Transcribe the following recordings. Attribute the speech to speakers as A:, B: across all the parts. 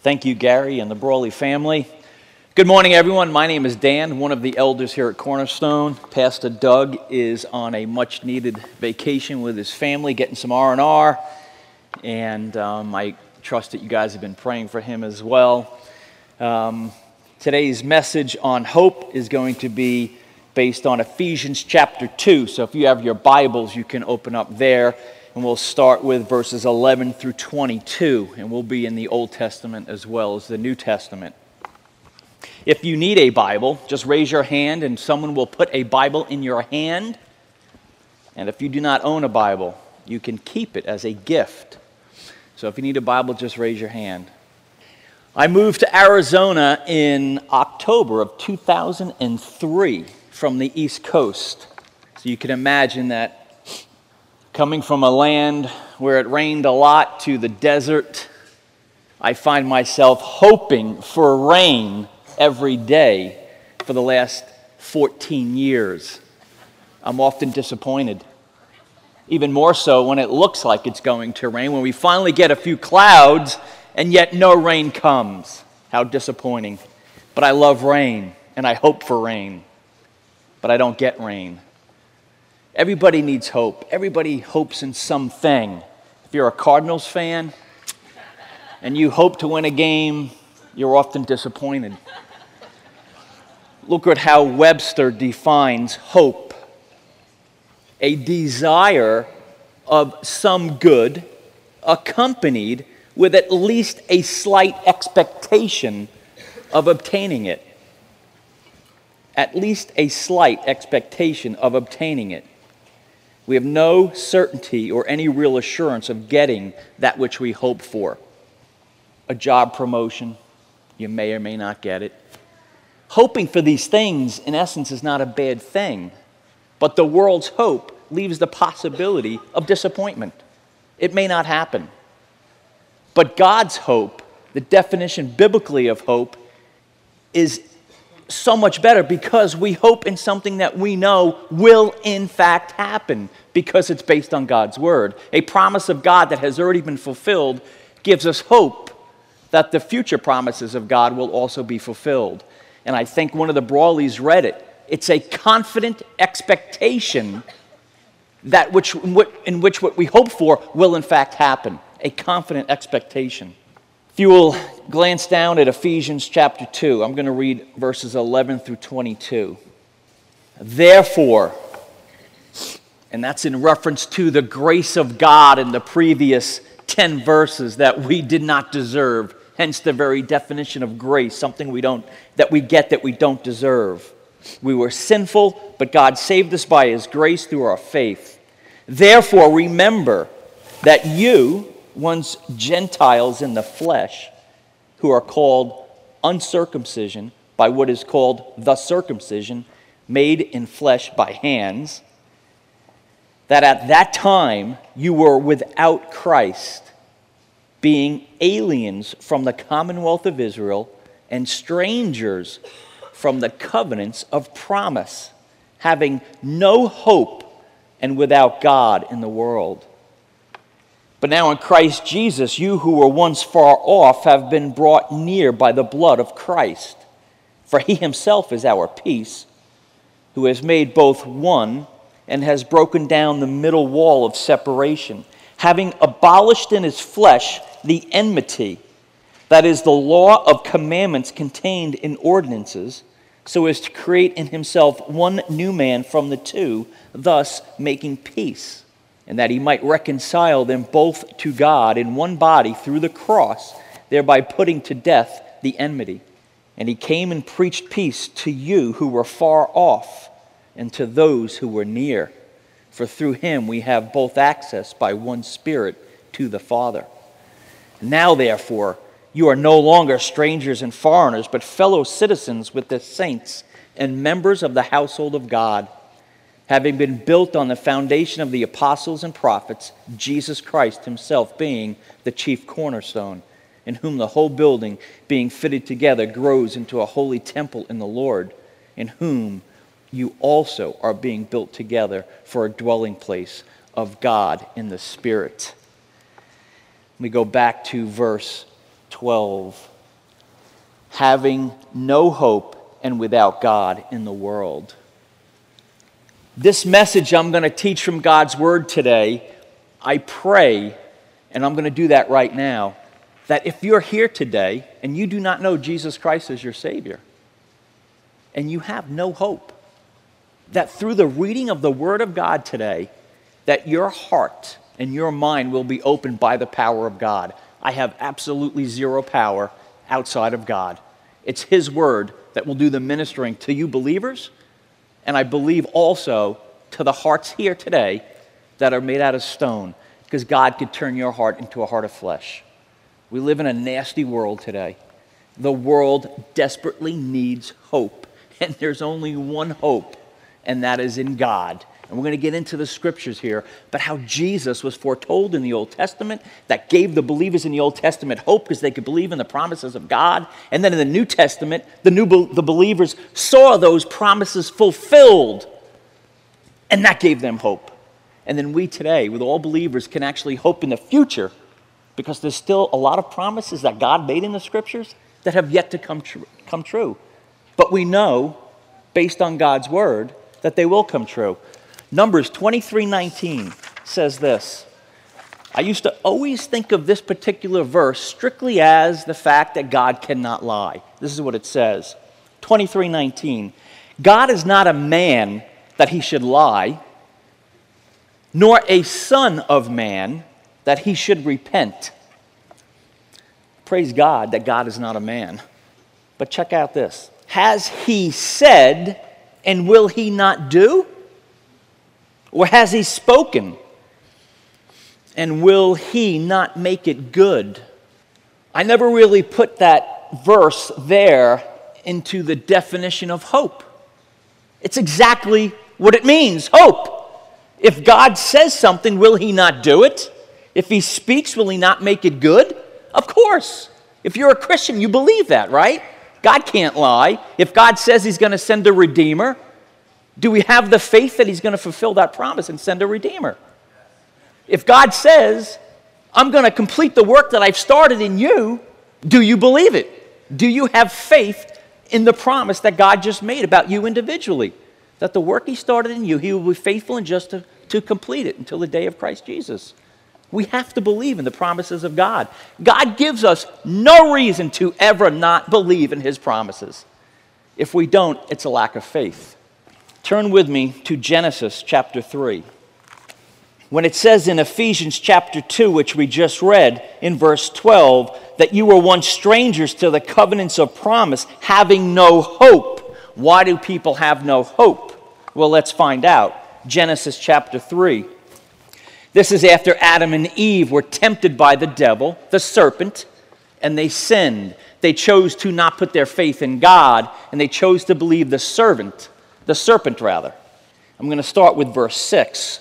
A: Thank you, Gary and the Brawley family. Good morning, everyone. My name is Dan, one of the elders here at Cornerstone. Pastor Doug is on a much-needed vacation with his family, getting some R&R, and um, I trust that you guys have been praying for him as well. Um, today's message on hope is going to be based on Ephesians chapter 2. So if you have your Bibles, you can open up there and we'll start with verses 11 through 22, and we'll be in the Old Testament as well as the New Testament. If you need a Bible, just raise your hand and someone will put a Bible in your hand. And if you do not own a Bible, you can keep it as a gift. So if you need a Bible, just raise your hand. I moved to Arizona in October of 2003 from the East Coast. So you can imagine that Coming from a land where it rained a lot to the desert, I find myself hoping for rain every day for the last 14 years. I'm often disappointed. Even more so when it looks like it's going to rain, when we finally get a few clouds and yet no rain comes. How disappointing. But I love rain and I hope for rain, but I don't get rain. Everybody needs hope. Everybody hopes in something. If you're a Cardinals fan and you hope to win a game, you're often disappointed. Look at how Webster defines hope a desire of some good accompanied with at least a slight expectation of obtaining it. At least a slight expectation of obtaining it. We have no certainty or any real assurance of getting that which we hope for. A job promotion, you may or may not get it. Hoping for these things, in essence, is not a bad thing, but the world's hope leaves the possibility of disappointment. It may not happen. But God's hope, the definition biblically of hope, is so much better because we hope in something that we know will in fact happen because it's based on God's word. A promise of God that has already been fulfilled gives us hope that the future promises of God will also be fulfilled. And I think one of the Brawleys read it. It's a confident expectation that which, in which what we hope for will in fact happen. A confident expectation. If you will glance down at Ephesians chapter 2, I'm going to read verses 11 through 22. Therefore, and that's in reference to the grace of God in the previous 10 verses that we did not deserve, hence the very definition of grace, something we don't, that we get that we don't deserve. We were sinful, but God saved us by his grace through our faith. Therefore, remember that you, once Gentiles in the flesh, who are called uncircumcision by what is called the circumcision, made in flesh by hands, that at that time you were without Christ, being aliens from the commonwealth of Israel and strangers from the covenants of promise, having no hope and without God in the world. But now in Christ Jesus, you who were once far off have been brought near by the blood of Christ. For he himself is our peace, who has made both one and has broken down the middle wall of separation, having abolished in his flesh the enmity, that is, the law of commandments contained in ordinances, so as to create in himself one new man from the two, thus making peace and that he might reconcile them both to God in one body through the cross, thereby putting to death the enmity. And he came and preached peace to you who were far off and to those who were near. For through him we have both access by one Spirit to the Father. Now, therefore, you are no longer strangers and foreigners, but fellow citizens with the saints and members of the household of God having been built on the foundation of the apostles and prophets, Jesus Christ himself being the chief cornerstone, in whom the whole building, being fitted together, grows into a holy temple in the Lord, in whom you also are being built together for a dwelling place of God in the Spirit. We go back to verse 12. Having no hope and without God in the world. This message I'm going to teach from God's Word today, I pray, and I'm going to do that right now, that if you're here today and you do not know Jesus Christ as your Savior, and you have no hope, that through the reading of the Word of God today, that your heart and your mind will be opened by the power of God. I have absolutely zero power outside of God. It's His Word that will do the ministering to you believers, and I believe also to the hearts here today that are made out of stone, because God could turn your heart into a heart of flesh. We live in a nasty world today. The world desperately needs hope, and there's only one hope, and that is in God. And we're going to get into the scriptures here, but how Jesus was foretold in the Old Testament that gave the believers in the Old Testament hope because they could believe in the promises of God. And then in the New Testament, the, new, the believers saw those promises fulfilled, and that gave them hope. And then we today, with all believers, can actually hope in the future because there's still a lot of promises that God made in the scriptures that have yet to come, come true. But we know, based on God's word, that they will come true. Numbers 23:19 says this. I used to always think of this particular verse strictly as the fact that God cannot lie. This is what it says. 23:19. God is not a man that he should lie, nor a son of man that he should repent. Praise God that God is not a man. But check out this. Has he said and will he not do? Or has he spoken? And will he not make it good? I never really put that verse there into the definition of hope. It's exactly what it means hope. If God says something, will he not do it? If he speaks, will he not make it good? Of course. If you're a Christian, you believe that, right? God can't lie. If God says he's going to send a redeemer, do we have the faith that He's going to fulfill that promise and send a Redeemer? If God says, I'm going to complete the work that I've started in you, do you believe it? Do you have faith in the promise that God just made about you individually? That the work He started in you, He will be faithful and just to, to complete it until the day of Christ Jesus. We have to believe in the promises of God. God gives us no reason to ever not believe in His promises. If we don't, it's a lack of faith. Turn with me to Genesis chapter 3. When it says in Ephesians chapter 2, which we just read in verse 12, that you were once strangers to the covenants of promise, having no hope. Why do people have no hope? Well, let's find out. Genesis chapter 3. This is after Adam and Eve were tempted by the devil, the serpent, and they sinned. They chose to not put their faith in God, and they chose to believe the servant the serpent rather. I'm going to start with verse 6.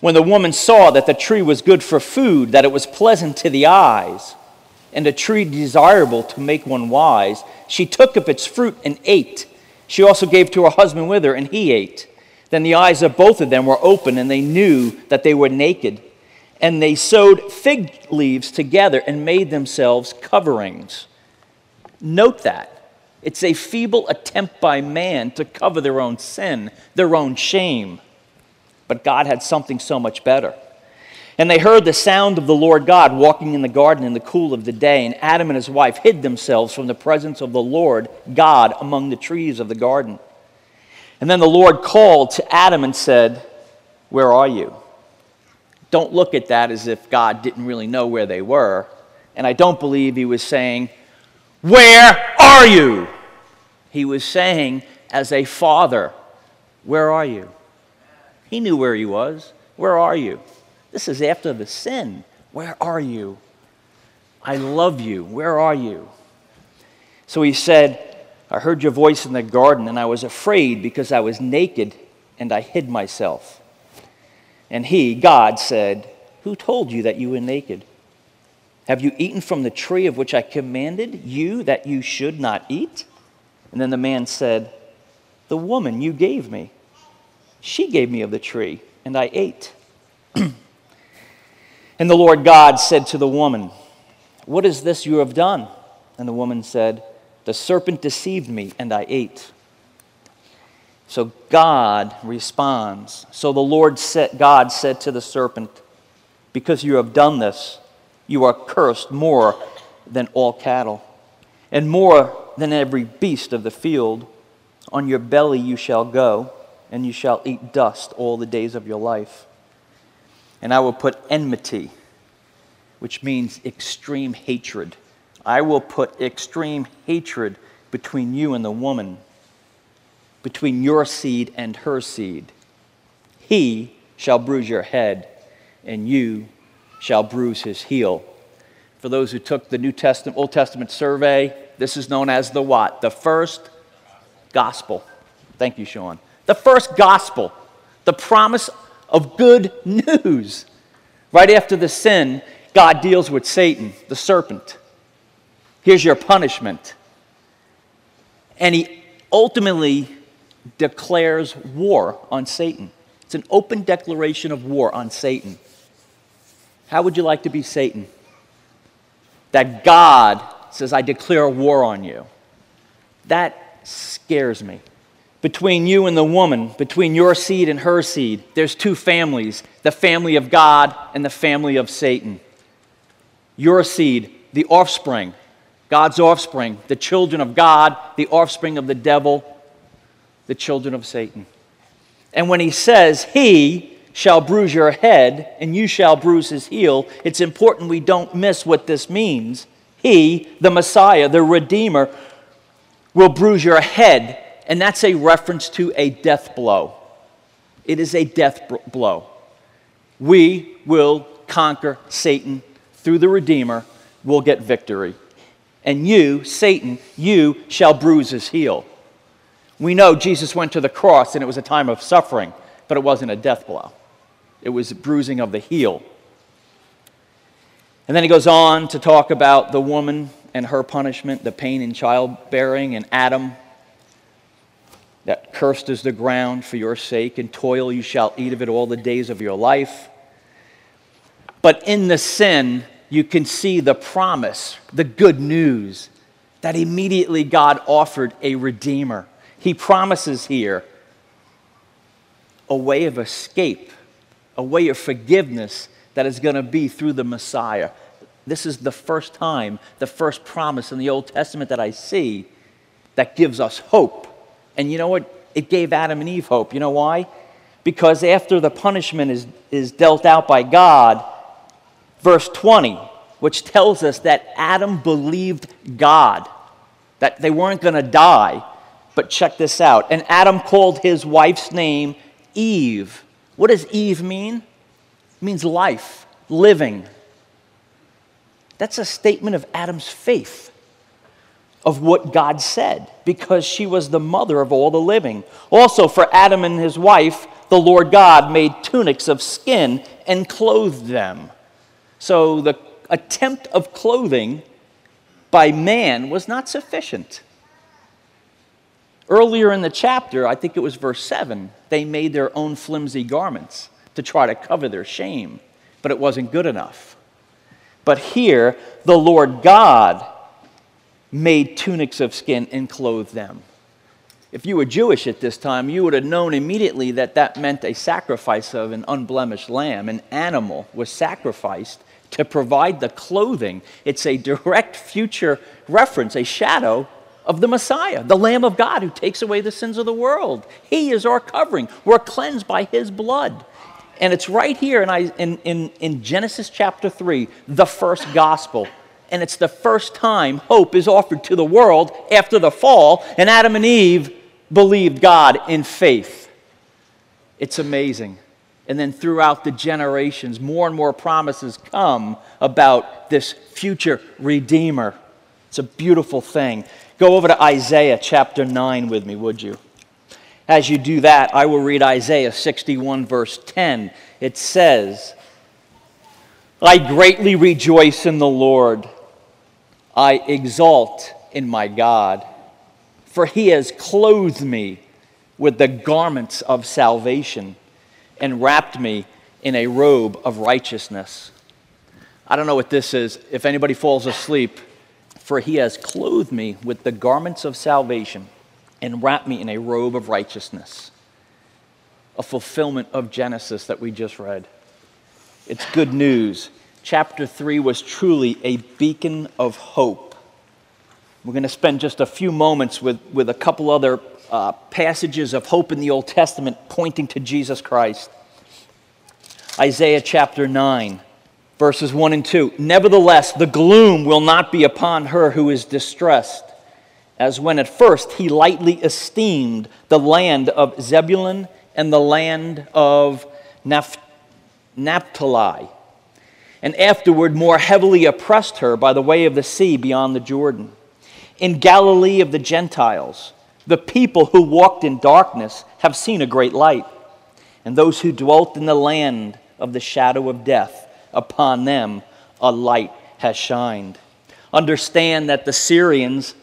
A: When the woman saw that the tree was good for food, that it was pleasant to the eyes, and a tree desirable to make one wise, she took of its fruit and ate. She also gave to her husband with her, and he ate. Then the eyes of both of them were open, and they knew that they were naked. And they sewed fig leaves together and made themselves coverings. Note that. It's a feeble attempt by man to cover their own sin, their own shame. But God had something so much better. And they heard the sound of the Lord God walking in the garden in the cool of the day, and Adam and his wife hid themselves from the presence of the Lord God among the trees of the garden. And then the Lord called to Adam and said, Where are you? Don't look at that as if God didn't really know where they were. And I don't believe he was saying, Where are you? He was saying, as a father, Where are you? He knew where he was. Where are you? This is after the sin. Where are you? I love you. Where are you? So he said, I heard your voice in the garden, and I was afraid because I was naked and I hid myself. And he, God, said, Who told you that you were naked? Have you eaten from the tree of which I commanded you that you should not eat? And then the man said, The woman you gave me, she gave me of the tree, and I ate. and the Lord God said to the woman, What is this you have done? And the woman said, The serpent deceived me, and I ate. So God responds. So the Lord said, God said to the serpent, Because you have done this, you are cursed more than all cattle, and more than every beast of the field. On your belly you shall go, and you shall eat dust all the days of your life. And I will put enmity, which means extreme hatred. I will put extreme hatred between you and the woman, between your seed and her seed. He shall bruise your head, and you shall bruise his heel. For those who took the New Testament, Old Testament survey, this is known as the what? The first gospel. Thank you, Sean. The first gospel, the promise of good news. Right after the sin, God deals with Satan, the serpent. Here's your punishment. And he ultimately declares war on Satan. It's an open declaration of war on Satan. How would you like to be Satan? That God says, I declare war on you. That scares me. Between you and the woman, between your seed and her seed, there's two families the family of God and the family of Satan. Your seed, the offspring, God's offspring, the children of God, the offspring of the devil, the children of Satan. And when he says, He shall bruise your head and you shall bruise his heel, it's important we don't miss what this means. He, the Messiah, the Redeemer, will bruise your head, and that's a reference to a death blow. It is a death blow. We will conquer Satan through the Redeemer, we'll get victory. And you, Satan, you shall bruise his heel. We know Jesus went to the cross and it was a time of suffering, but it wasn't a death blow. It was bruising of the heel. And then he goes on to talk about the woman and her punishment, the pain in childbearing, and Adam, that cursed is the ground for your sake, and toil you shall eat of it all the days of your life. But in the sin, you can see the promise, the good news, that immediately God offered a redeemer. He promises here a way of escape, a way of forgiveness that is going to be through the Messiah. This is the first time, the first promise in the Old Testament that I see that gives us hope. And you know what? It gave Adam and Eve hope. You know why? Because after the punishment is, is dealt out by God, verse 20, which tells us that Adam believed God, that they weren't going to die. But check this out. And Adam called his wife's name Eve. What does Eve mean? means life, living. That's a statement of Adam's faith of what God said because she was the mother of all the living. Also, for Adam and his wife, the Lord God made tunics of skin and clothed them. So the attempt of clothing by man was not sufficient. Earlier in the chapter, I think it was verse 7, they made their own flimsy garments to try to cover their shame, but it wasn't good enough. But here, the Lord God made tunics of skin and clothed them. If you were Jewish at this time, you would have known immediately that that meant a sacrifice of an unblemished lamb. An animal was sacrificed to provide the clothing. It's a direct future reference, a shadow of the Messiah, the Lamb of God who takes away the sins of the world. He is our covering. We're cleansed by His blood. And it's right here in, in, in, in Genesis chapter 3, the first gospel. And it's the first time hope is offered to the world after the fall, and Adam and Eve believed God in faith. It's amazing. And then throughout the generations, more and more promises come about this future Redeemer. It's a beautiful thing. Go over to Isaiah chapter 9 with me, would you? As you do that, I will read Isaiah 61, verse 10. It says, I greatly rejoice in the Lord. I exalt in my God, for he has clothed me with the garments of salvation and wrapped me in a robe of righteousness. I don't know what this is. If anybody falls asleep, for he has clothed me with the garments of salvation and wrapped me in a robe of righteousness. A fulfillment of Genesis that we just read. It's good news. Chapter 3 was truly a beacon of hope. We're going to spend just a few moments with, with a couple other uh, passages of hope in the Old Testament pointing to Jesus Christ. Isaiah chapter 9 verses 1 and 2. Nevertheless, the gloom will not be upon her who is distressed, as when at first he lightly esteemed the land of Zebulun and the land of Naph- Naphtali, and afterward more heavily oppressed her by the way of the sea beyond the Jordan. In Galilee of the Gentiles, the people who walked in darkness have seen a great light, and those who dwelt in the land of the shadow of death upon them a light has shined. Understand that the Syrians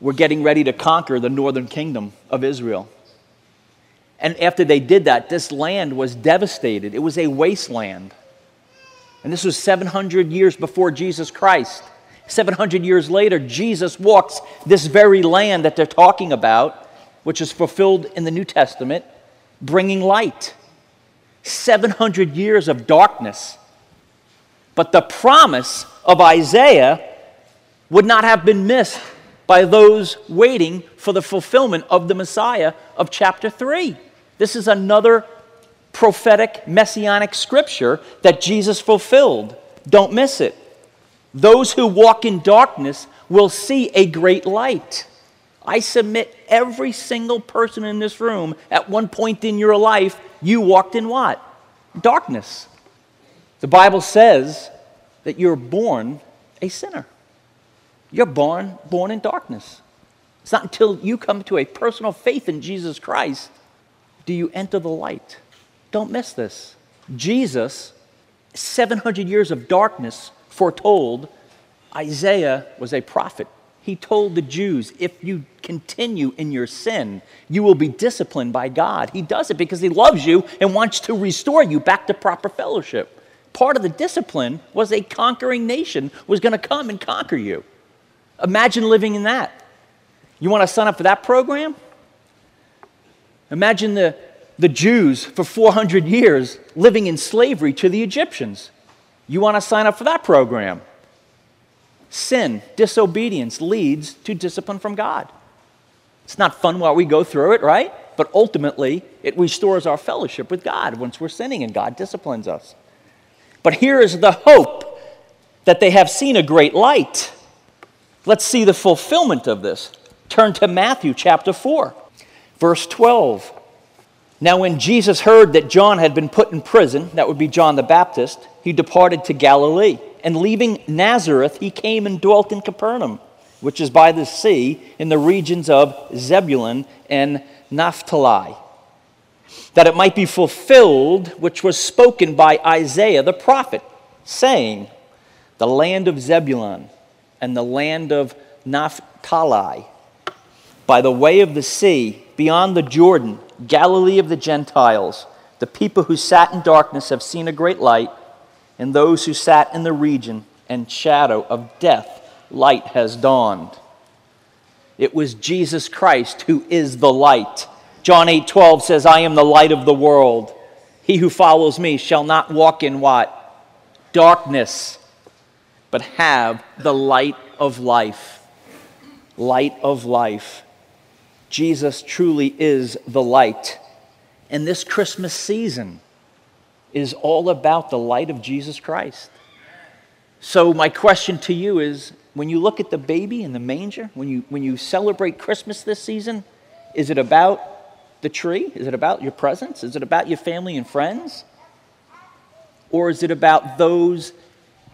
A: were getting ready to conquer the northern kingdom of Israel. And after they did that, this land was devastated. It was a wasteland. And this was 700 years before Jesus Christ. 700 years later, Jesus walks this very land that they're talking about, which is fulfilled in the New Testament, bringing light. 700 years of darkness but the promise of Isaiah would not have been missed by those waiting for the fulfillment of the Messiah of chapter 3. This is another prophetic messianic scripture that Jesus fulfilled. Don't miss it. Those who walk in darkness will see a great light. I submit every single person in this room, at one point in your life, you walked in what? Darkness. The Bible says that you're born a sinner. You're born, born in darkness. It's not until you come to a personal faith in Jesus Christ do you enter the light. Don't miss this. Jesus, 700 years of darkness foretold, Isaiah was a prophet. He told the Jews, if you continue in your sin, you will be disciplined by God. He does it because he loves you and wants to restore you back to proper fellowship part of the discipline was a conquering nation was going to come and conquer you. Imagine living in that. You want to sign up for that program? Imagine the, the Jews for 400 years living in slavery to the Egyptians. You want to sign up for that program? Sin, disobedience leads to discipline from God. It's not fun while we go through it, right? But ultimately, it restores our fellowship with God once we're sinning and God disciplines us. But here is the hope that they have seen a great light. Let's see the fulfillment of this. Turn to Matthew chapter 4, verse 12. Now, when Jesus heard that John had been put in prison, that would be John the Baptist, he departed to Galilee. And leaving Nazareth, he came and dwelt in Capernaum, which is by the sea, in the regions of Zebulun and Naphtali that it might be fulfilled which was spoken by Isaiah the prophet, saying, The land of Zebulun and the land of Naphtali, by the way of the sea, beyond the Jordan, Galilee of the Gentiles, the people who sat in darkness have seen a great light, and those who sat in the region and shadow of death, light has dawned. It was Jesus Christ who is the light John 8 12 says, I am the light of the world. He who follows me shall not walk in what? Darkness, but have the light of life. Light of life. Jesus truly is the light. And this Christmas season is all about the light of Jesus Christ. So, my question to you is when you look at the baby in the manger, when you, when you celebrate Christmas this season, is it about the tree? Is it about your presents? Is it about your family and friends? Or is it about those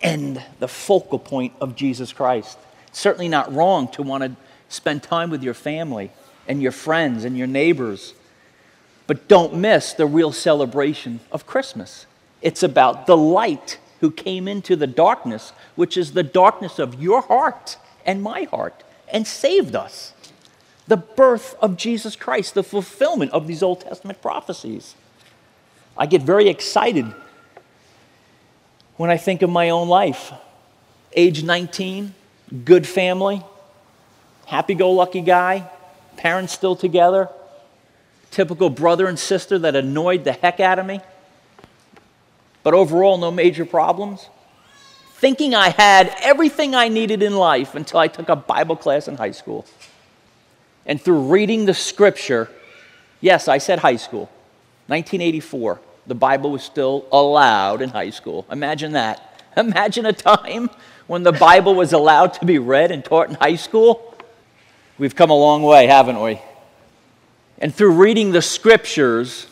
A: and the focal point of Jesus Christ? Certainly not wrong to want to spend time with your family and your friends and your neighbors. But don't miss the real celebration of Christmas. It's about the light who came into the darkness, which is the darkness of your heart and my heart, and saved us the birth of Jesus Christ, the fulfillment of these Old Testament prophecies. I get very excited when I think of my own life. Age 19, good family, happy go lucky guy, parents still together, typical brother and sister that annoyed the heck out of me, but overall, no major problems. Thinking I had everything I needed in life until I took a Bible class in high school. And through reading the scripture, yes, I said high school, 1984, the Bible was still allowed in high school. Imagine that. Imagine a time when the Bible was allowed to be read and taught in high school. We've come a long way, haven't we? And through reading the scriptures,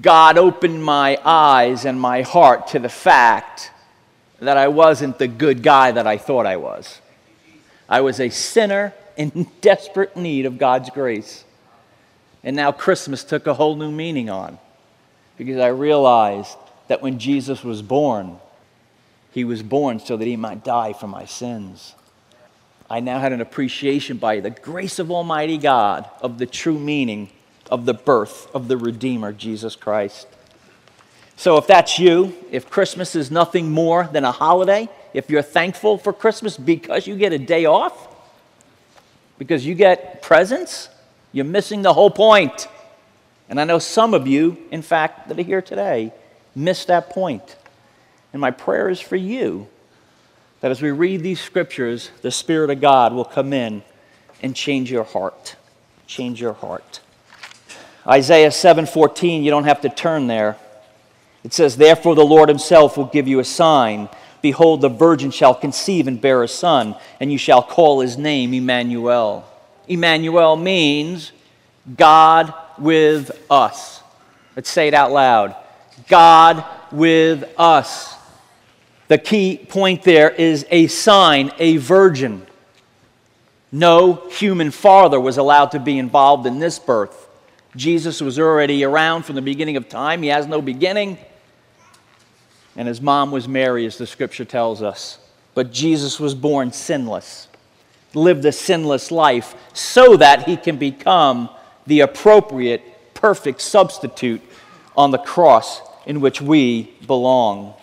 A: God opened my eyes and my heart to the fact that I wasn't the good guy that I thought I was. I was a sinner in desperate need of God's grace. And now Christmas took a whole new meaning on because I realized that when Jesus was born, he was born so that he might die for my sins. I now had an appreciation by the grace of Almighty God of the true meaning of the birth of the Redeemer, Jesus Christ. So, if that's you, if Christmas is nothing more than a holiday, if you're thankful for Christmas because you get a day off, because you get presents, you're missing the whole point. And I know some of you, in fact, that are here today, missed that point. And my prayer is for you that as we read these scriptures, the Spirit of God will come in and change your heart. Change your heart. Isaiah 7:14, you don't have to turn there. It says, "Therefore the Lord himself will give you a sign. Behold, the virgin shall conceive and bear a son, and you shall call his name Emmanuel." Emmanuel means God with us. Let's say it out loud. God with us. The key point there is a sign, a virgin. No human father was allowed to be involved in this birth. Jesus was already around from the beginning of time. He has no beginning. And his mom was Mary, as the scripture tells us. But Jesus was born sinless, lived a sinless life, so that he can become the appropriate, perfect substitute on the cross in which we belong.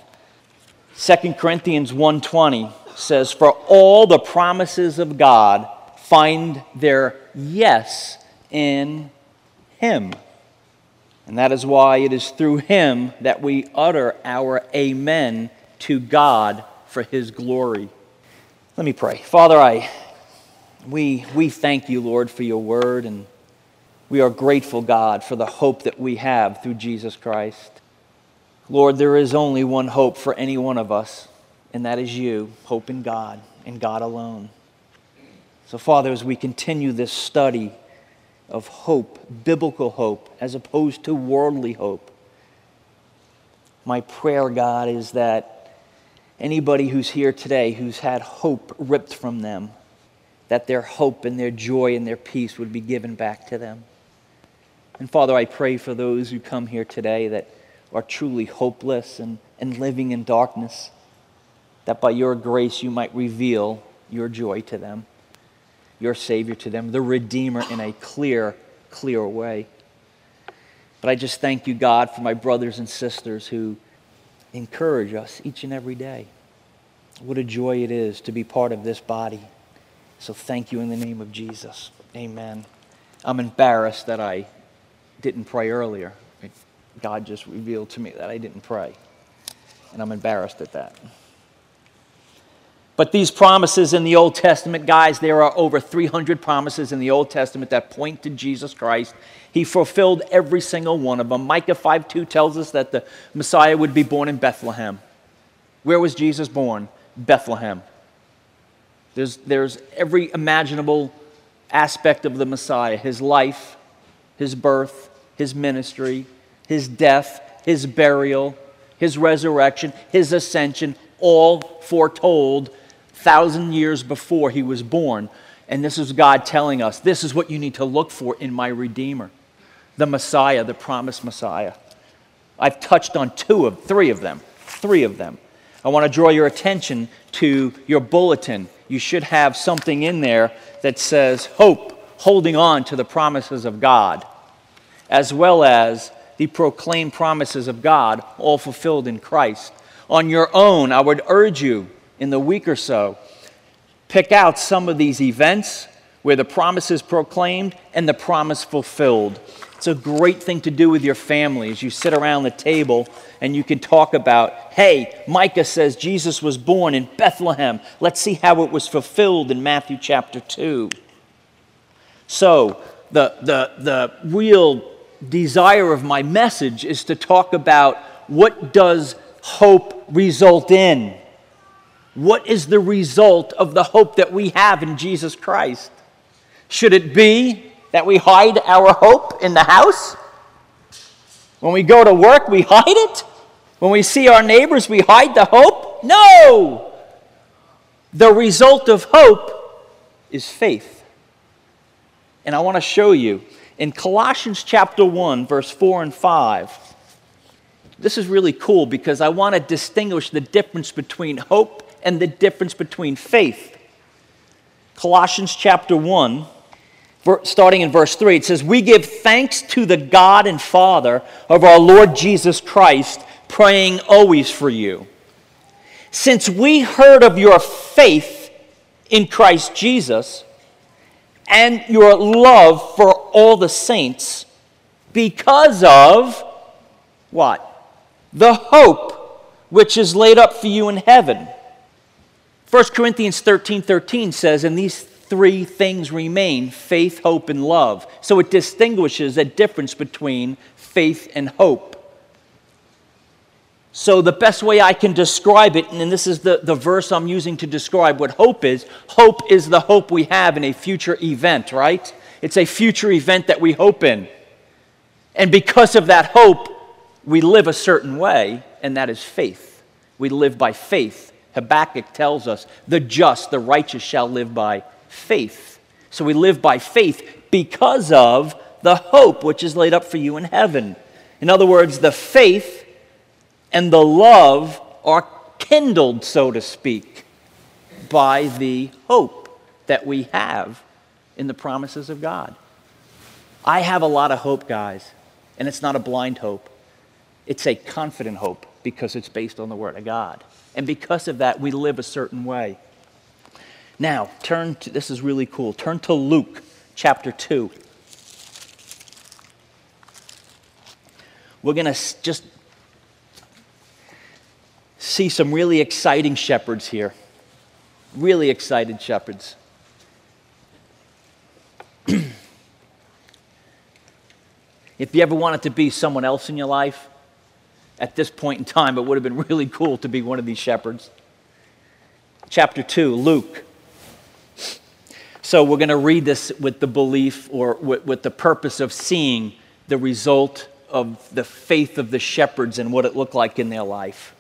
A: 2 Corinthians 1:20 says for all the promises of God find their yes in him. And that is why it is through him that we utter our amen to God for his glory. Let me pray. Father, I we we thank you, Lord, for your word and we are grateful, God, for the hope that we have through Jesus Christ. Lord, there is only one hope for any one of us, and that is you, hope in God and God alone. So, Father, as we continue this study, of hope, biblical hope, as opposed to worldly hope. My prayer, God, is that anybody who's here today who's had hope ripped from them, that their hope and their joy and their peace would be given back to them. And Father, I pray for those who come here today that are truly hopeless and, and living in darkness, that by your grace you might reveal your joy to them your Savior to them, the Redeemer, in a clear, clear way. But I just thank you, God, for my brothers and sisters who encourage us each and every day. What a joy it is to be part of this body. So thank you in the name of Jesus. Amen. I'm embarrassed that I didn't pray earlier. God just revealed to me that I didn't pray. And I'm embarrassed at that. But these promises in the Old Testament, guys, there are over 300 promises in the Old Testament that point to Jesus Christ. He fulfilled every single one of them. Micah 5 2 tells us that the Messiah would be born in Bethlehem. Where was Jesus born? Bethlehem. There's, there's every imaginable aspect of the Messiah his life, his birth, his ministry, his death, his burial, his resurrection, his ascension, all foretold thousand years before he was born. And this is God telling us this is what you need to look for in my Redeemer, the Messiah, the promised Messiah. I've touched on two of three of them. Three of them. I want to draw your attention to your bulletin. You should have something in there that says hope, holding on to the promises of God, as well as the proclaimed promises of God, all fulfilled in Christ on your own, I would urge you in the week or so, pick out some of these events where the promise is proclaimed and the promise fulfilled. It's a great thing to do with your family as you sit around the table and you can talk about, hey, Micah says Jesus was born in Bethlehem. Let's see how it was fulfilled in Matthew chapter 2. So, the, the, the real desire of my message is to talk about what does hope result in? What is the result of the hope that we have in Jesus Christ? Should it be that we hide our hope in the house? When we go to work, we hide it? When we see our neighbors, we hide the hope? No! The result of hope is faith. And I want to show you in Colossians chapter 1, verse 4 and 5. This is really cool because I want to distinguish the difference between hope and the difference between faith. Colossians chapter 1, starting in verse 3, it says, We give thanks to the God and Father of our Lord Jesus Christ, praying always for you. Since we heard of your faith in Christ Jesus and your love for all the saints, because of what? The hope which is laid up for you in heaven. 1 Corinthians 13 13 says, And these three things remain faith, hope, and love. So it distinguishes a difference between faith and hope. So, the best way I can describe it, and this is the, the verse I'm using to describe what hope is hope is the hope we have in a future event, right? It's a future event that we hope in. And because of that hope, we live a certain way, and that is faith. We live by faith. Habakkuk tells us, the just, the righteous shall live by faith. So we live by faith because of the hope which is laid up for you in heaven. In other words, the faith and the love are kindled, so to speak, by the hope that we have in the promises of God. I have a lot of hope, guys, and it's not a blind hope. It's a confident hope because it's based on the Word of God. And because of that, we live a certain way. Now, turn to this is really cool. Turn to Luke chapter 2. We're going to just see some really exciting shepherds here. Really excited shepherds. if you ever wanted to be someone else in your life, at this point in time, it would have been really cool to be one of these shepherds. Chapter 2, Luke. So we're going to read this with the belief or with, with, the purpose of seeing the result of the faith of the shepherds and what it looked like in their life.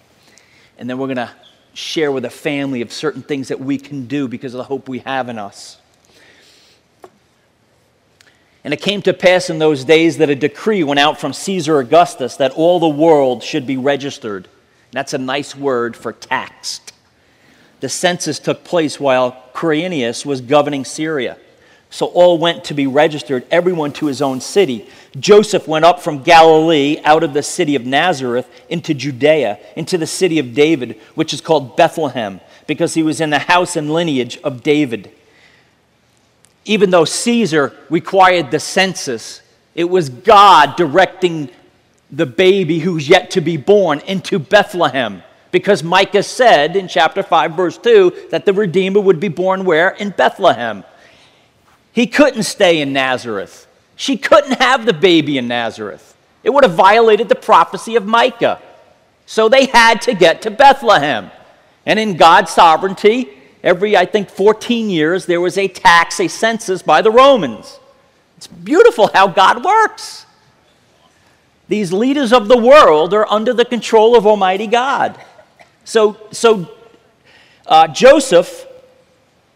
A: And then we're going to share with a family of certain things that we can do because of the hope we have in us. And it came to pass in those days that a decree went out from Caesar Augustus that all the world should be registered. That's a nice word for taxed the census took place while Quirinius was governing Syria. So all went to be registered, everyone to his own city. Joseph went up from Galilee out of the city of Nazareth into Judea, into the city of David, which is called Bethlehem, because he was in the house and lineage of David. Even though Caesar required the census, it was God directing the baby who's yet to be born into Bethlehem. Because Micah said in chapter 5, verse 2, that the Redeemer would be born where? In Bethlehem. He couldn't stay in Nazareth. She couldn't have the baby in Nazareth. It would have violated the prophecy of Micah. So they had to get to Bethlehem. And in God's sovereignty, every, I think, 14 years, there was a tax, a census by the Romans. It's beautiful how God works. These leaders of the world are under the control of Almighty God. So, so uh, Joseph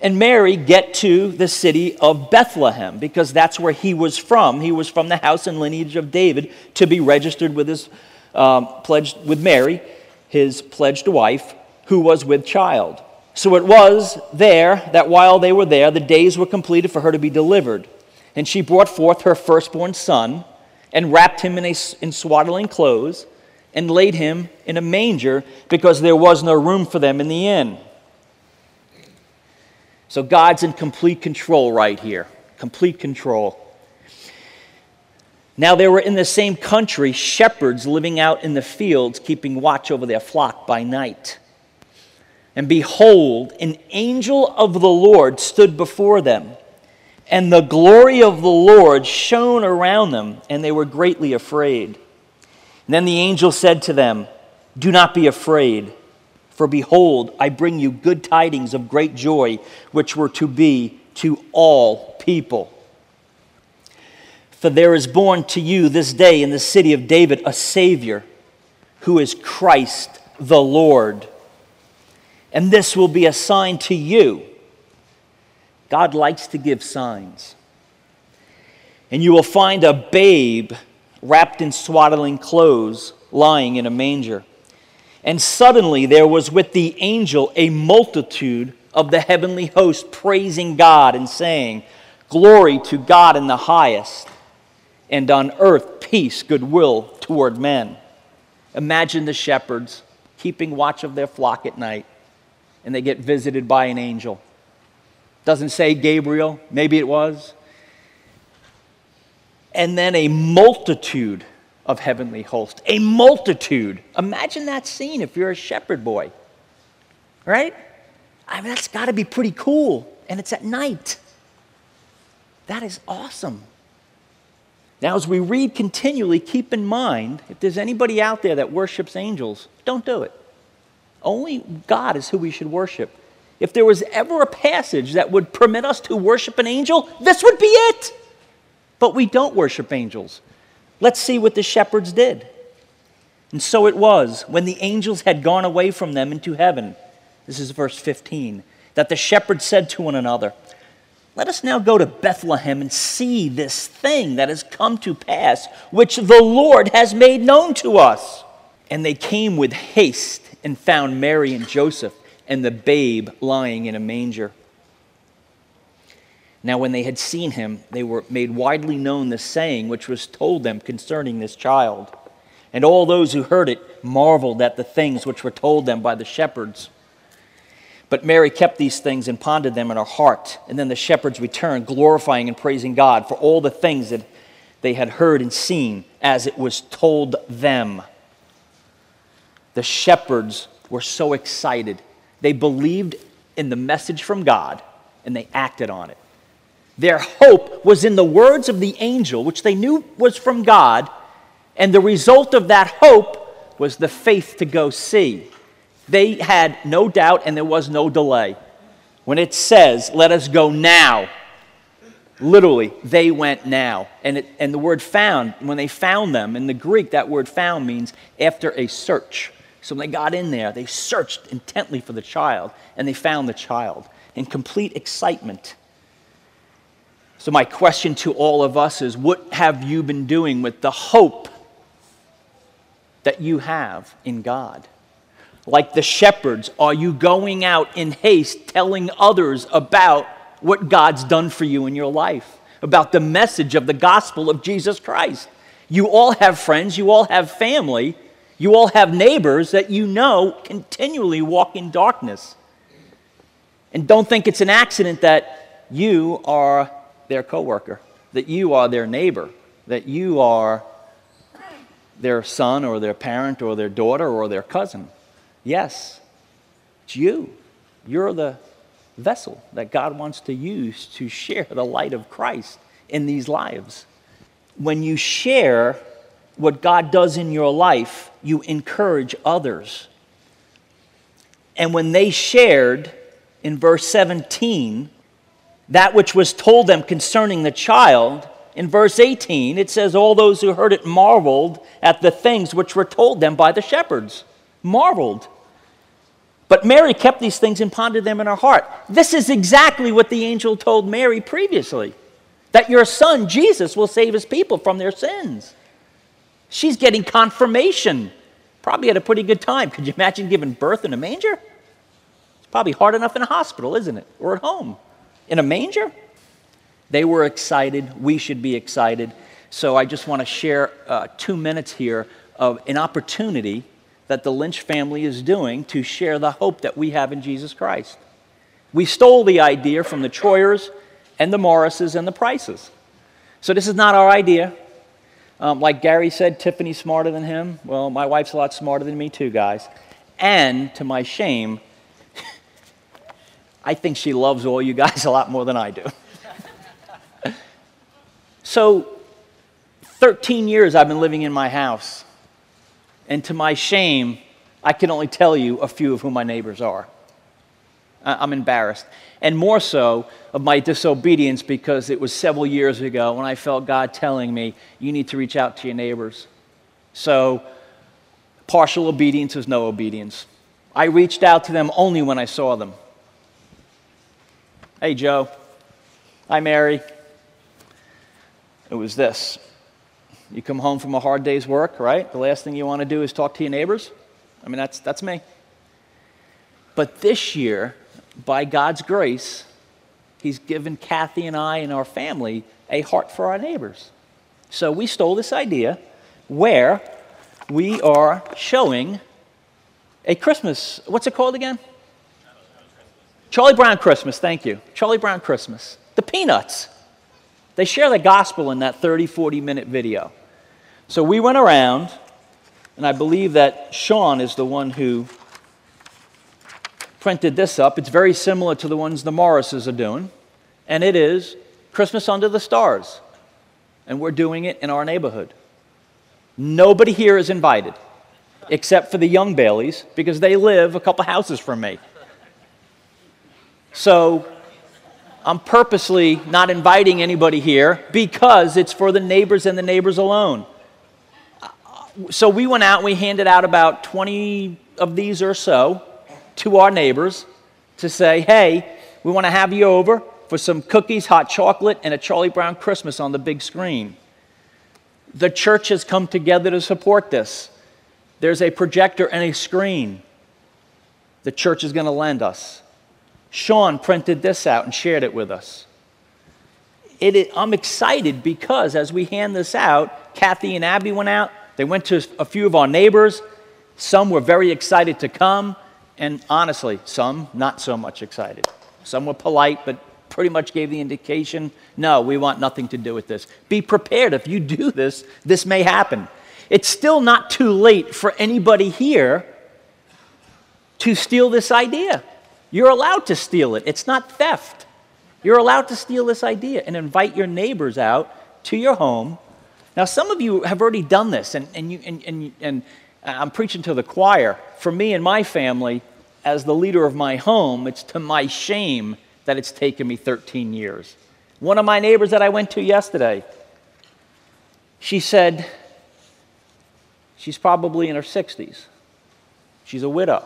A: and Mary get to the city of Bethlehem because that's where he was from. He was from the house and lineage of David to be registered with his um, pledged with Mary, his pledged wife, who was with child. So it was there that while they were there, the days were completed for her to be delivered. And she brought forth her firstborn son and wrapped him in, a, in swaddling clothes and laid him in a manger because there was no room for them in the inn. So God's in complete control right here. Complete control. Now there were in the same country shepherds living out in the fields, keeping watch over their flock by night. And behold, an angel of the Lord stood before them, and the glory of the Lord shone around them, and they were greatly afraid. And then the angel said to them, Do not be afraid, for behold, I bring you good tidings of great joy, which were to be to all people. For there is born to you this day in the city of David a Savior, who is Christ the Lord. And this will be a sign to you. God likes to give signs. And you will find a babe wrapped in swaddling clothes lying in a manger. And suddenly there was with the angel a multitude of the heavenly host praising God and saying, Glory to God in the highest and on earth peace, goodwill toward men. Imagine the shepherds keeping watch of their flock at night, and they get visited by an angel. Doesn't say Gabriel, maybe it was. And then a multitude of heavenly hosts. A multitude. Imagine that scene if you're a shepherd boy, right? I mean, that's got to be pretty cool. And it's at night. That is awesome. Now, as we read continually, keep in mind if there's anybody out there that worships angels, don't do it. Only God is who we should worship. If there was ever a passage that would permit us to worship an angel, this would be it. But we don't worship angels. Let's see what the shepherds did. And so it was, when the angels had gone away from them into heaven, this is verse 15, that the shepherds said to one another, let us now go to Bethlehem and see this thing that has come to pass, which the Lord has made known to us. And they came with haste and found Mary and Joseph and the babe lying in a manger. Now, when they had seen him, they were made widely known the saying which was told them concerning this child. And all those who heard it marveled at the things which were told them by the shepherds. But Mary kept these things and pondered them in her heart. And then the shepherds returned, glorifying and praising God for all the things that they had heard and seen as it was told them. The shepherds were so excited. They believed in the message from God and they acted on it. Their hope was in the words of the angel, which they knew was from God, and the result of that hope was the faith to go see. They had no doubt and there was no delay. When it says, let us go now, literally, they went now. And, it, and the word found, when they found them, in the Greek, that word found means after a search. So when they got in there, they searched intently for the child and they found the child in complete excitement. So, my question to all of us is what have you been doing with the hope that you have in God? like the shepherds? Are you going out in haste telling others about what God's done for you in your life, about the message of the gospel of Jesus Christ? You all have friends, you all have family, you all have neighbors that you know continually walk in darkness. And don't think it's an accident that you are their coworker, that you are their neighbor, that you are their son or their parent or their daughter or their cousin. Yes, it's you. You're the vessel that God wants to use to share the light of Christ in these lives. When you share what God does in your life, you encourage others. And when they shared in verse 17 that which was told them concerning the child, in verse 18 it says, All those who heard it marveled at the things which were told them by the shepherds. Marveled. But Mary kept these things and pondered them in her heart. This is exactly what the angel told Mary previously that your son, Jesus, will save his people from their sins. She's getting confirmation. Probably had a pretty good time. Could you imagine giving birth in a manger? It's probably hard enough in a hospital, isn't it? Or at home. In a manger? They were excited. We should be excited. So I just want to share uh, two minutes here of an opportunity that the Lynch family is doing to share the hope that we have in Jesus Christ. We stole the idea from the Troyers and the Morrises and the Prices. So this is not our idea. Um, like Gary said, Tiffany's smarter than him. Well, my wife's a lot smarter than me, too, guys. And to my shame, I think she loves all you guys a lot more than I do. so, 13 years I've been living in my house. And to my shame, I can only tell you a few of who my neighbors are. I'm embarrassed. And more so of my disobedience because it was several years ago when I felt God telling me, you need to reach out to your neighbors. So, partial obedience is no obedience. I reached out to them only when I saw them. Hey, Joe. Hi, Mary. It was this. You come home from a hard day's work, right? The last thing you want to do is talk to your neighbors. I mean, that's, that's me. But this year, by God's grace, He's given Kathy and I and our family a heart for our neighbors. So we stole this idea where we are showing a Christmas, what's it called again? Charlie Brown Christmas, thank you. Charlie Brown Christmas. The Peanuts. They share the gospel in that 30, 40 minute video. So we went around, and I believe that Sean is the one who printed this up. It's very similar to the ones the Morrises are doing, and it is Christmas Under the Stars. And we're doing it in our neighborhood. Nobody here is invited, except for the young Baileys, because they live a couple houses from me. So I'm purposely not inviting anybody here because it's for the neighbors and the neighbors alone. So we went out and we handed out about 20 of these or so to our neighbors to say, hey, we want to have you over for some cookies, hot chocolate, and a Charlie Brown Christmas on the big screen. The church has come together to support this. There's a projector and a screen the church is going to lend us. Sean printed this out and shared it with us. It, I'm excited because as we hand this out, Kathy and Abby went out. They went to a few of our neighbors. Some were very excited to come, and honestly, some not so much excited. Some were polite, but pretty much gave the indication no, we want nothing to do with this. Be prepared. If you do this, this may happen. It's still not too late for anybody here to steal this idea. You're allowed to steal it, it's not theft. You're allowed to steal this idea and invite your neighbors out to your home. Now, some of you have already done this, and, and, you, and, and, and I'm preaching to the choir. For me and my family, as the leader of my home, it's to my shame that it's taken me 13 years. One of my neighbors that I went to yesterday, she said, she's probably in her 60s. She's a widow.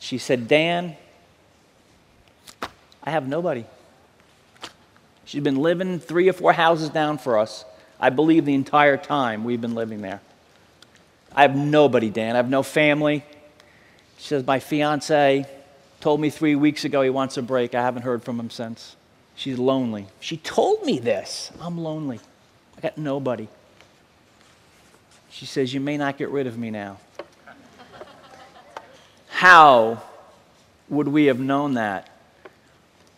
A: She said, Dan, I have nobody. She's been living three or four houses down for us, I believe, the entire time we've been living there. I have nobody, Dan. I have no family. She says, My fiance told me three weeks ago he wants a break. I haven't heard from him since. She's lonely. She told me this. I'm lonely. I got nobody. She says, You may not get rid of me now. How would we have known that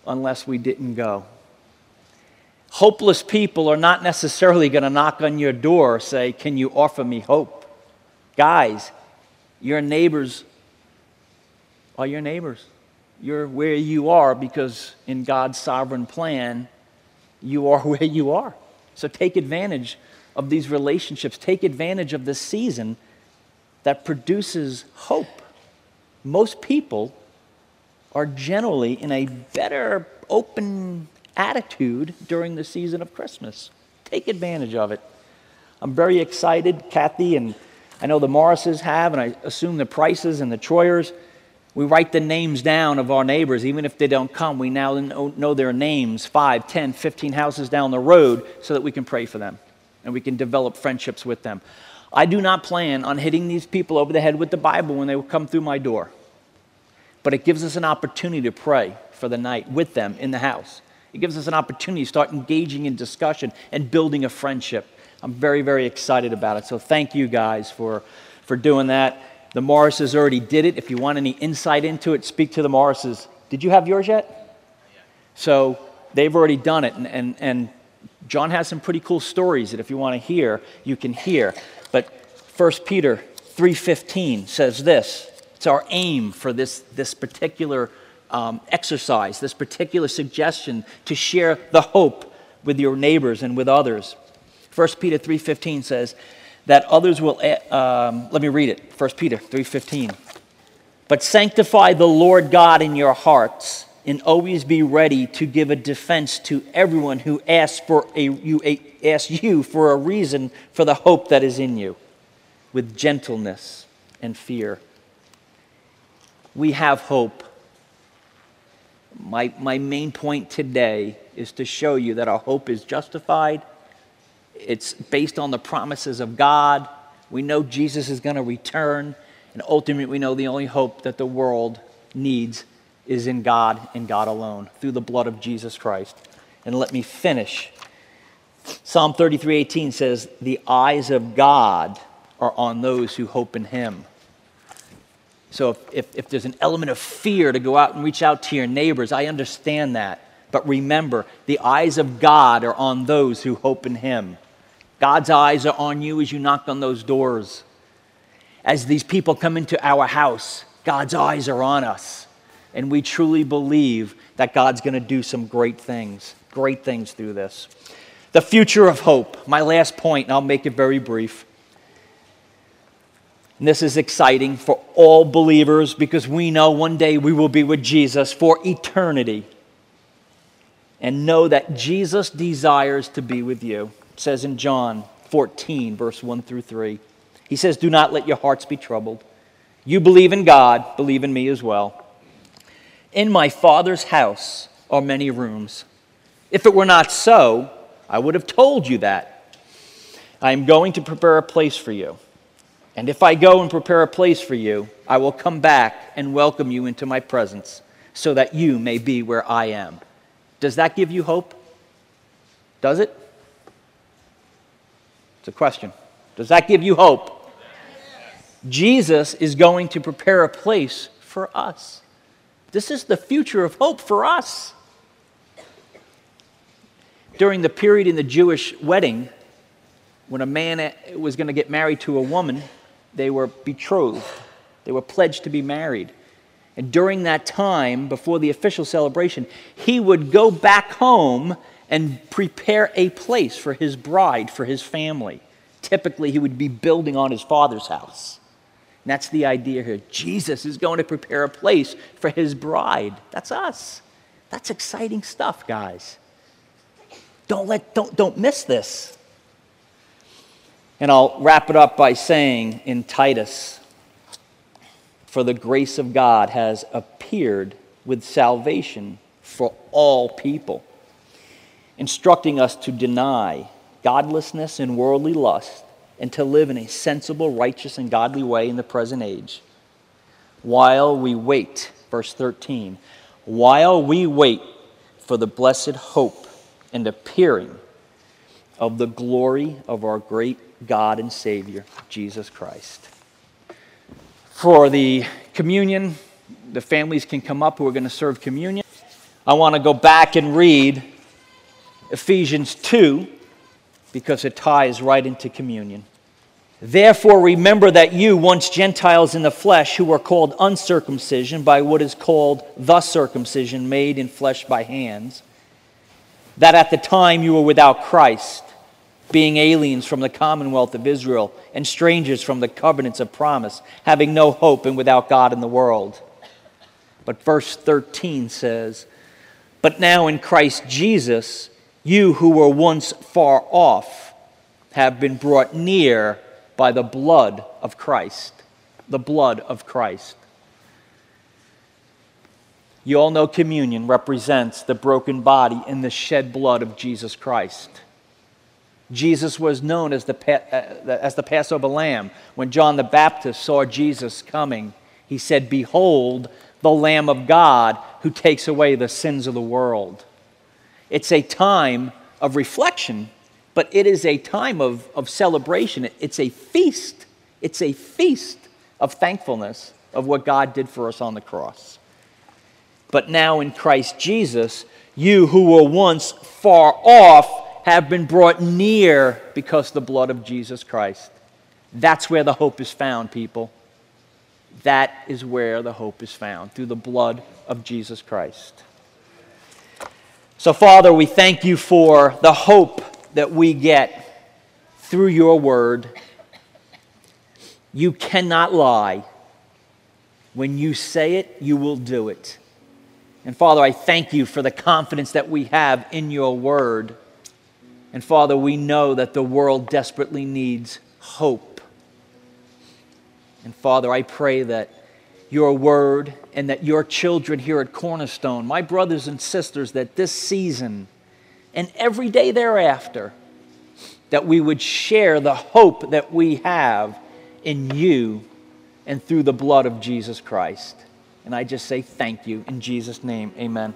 A: unless we didn't go? Hopeless people are not necessarily going to knock on your door say, Can you offer me hope? Guys, your neighbors are your neighbors. You're where you are because in God's sovereign plan, you are where you are. So take advantage of these relationships, take advantage of this season that produces hope most people are generally in a better open attitude during the season of Christmas. Take advantage of it. I'm very excited. Kathy and I know the Morrises have, and I assume the Prices and the Troyers. We write the names down of our neighbors, even if they don't come. We now know their names, 5, 10, 15 houses down the road, so that we can pray for them and we can develop friendships with them. I do not plan on hitting these people over the head with the Bible when they come through my door. But it gives us an opportunity to pray for the night with them in the house. It gives us an opportunity to start engaging in discussion and building a friendship. I'm very, very excited about it. So thank you guys for, for doing that. The Morrises already did it. If you want any insight into it, speak to the Morrises. Did you have yours yet? So they've already done it. And, and, and John has some pretty cool stories that if you want to hear, you can hear. But 1 Peter 3.15 says this. It's our aim for this, this particular um, exercise, this particular suggestion to share the hope with your neighbors and with others. 1 Peter 3.15 says that others will, um, let me read it, 1 Peter 3.15. But sanctify the Lord God in your hearts and always be ready to give a defense to everyone who asks, for a, you, a, asks you for a reason for the hope that is in you with gentleness and fear. We have hope. My, my main point today is to show you that our hope is justified it's based on the promises of God. We know Jesus is going to return. And ultimately, we know the only hope that the world needs is in God and God alone through the blood of Jesus Christ. And let me finish. Psalm 33:18 says, "The eyes of God are on those who hope in him." So if, if, if, there's an element of fear to go out and reach out to your neighbors, I understand that. But remember, the eyes of God are on those who hope in him. God's eyes are on you as you knock on those doors. As these people come into our house, God's eyes are on us. And we truly believe that God's going to do some great things, great things through this. The future of hope, my last point, and I'll make it very brief. And this is exciting for all believers because we know one day we will be with Jesus for eternity. And know that Jesus desires to be with you says in John 14, verse 1 through 3. He says, Do not let your hearts be troubled. You believe in God, believe in me as well. In my Father's house are many rooms. If it were not so, I would have told you that. I am going to prepare a place for you. And if I go and prepare a place for you, I will come back and welcome you into my presence so that you may be where I am. Does that give you hope? Does it? It's a question. Does that give you hope? Jesus is going to prepare a place for us. This is the future of hope for us. During the period in the Jewish wedding, when a man was going to get married to a woman, they were betrothed, they were pledged to be married. And during that time, before the official celebration, he would go back home and prepare a place for his bride, for his family. Typically, he would be building on his father's house. And that's the idea here. Jesus is going to prepare a place for his bride. That's us. That's exciting stuff, guys. Don't, let, don't, don't miss this. And I'll wrap it up by saying in Titus, for the grace of God has appeared with salvation for all people instructing us to deny godlessness and worldly lust and to live in a sensible, righteous, and godly way in the present age. While we wait, verse 13, while we wait for the blessed hope and appearing of the glory of our great God and Savior, Jesus Christ. For the communion, the families can come up who are going to serve communion. I want to go back and read Ephesians 2 because it ties right into communion. Therefore, remember that you, once Gentiles in the flesh, who were called uncircumcision by what is called the circumcision made in flesh by hands, that at the time you were without Christ, being aliens from the commonwealth of Israel and strangers from the covenants of promise, having no hope and without God in the world. But verse 13 says, But now in Christ Jesus, you who were once far off have been brought near by the blood of Christ. The blood of Christ. You all know communion represents the broken body and the shed blood of Jesus Christ. Jesus was known as the, uh, as the Passover lamb. When John the Baptist saw Jesus coming, he said, Behold, the Lamb of God who takes away the sins of the world. It's a time of reflection but it is a time of, of celebration. It's a feast. It's a feast of thankfulness of what God did for us on the cross. But now in Christ Jesus, you who were once far off have been brought near because of the blood of Jesus Christ. That's where the hope is found, people. That is where the hope is found, through the blood of Jesus Christ. So, Father, we thank you for the hope that we get through your word. You cannot lie. When you say it, you will do it. And Father, I thank you for the confidence that we have in your word. And Father, we know that the world desperately needs hope. And Father, I pray that your word and that your children here at Cornerstone, my brothers and sisters, that this season and every day thereafter, that we would share the hope that we have in you and through the blood of Jesus Christ. And I just say thank you in Jesus' name. Amen.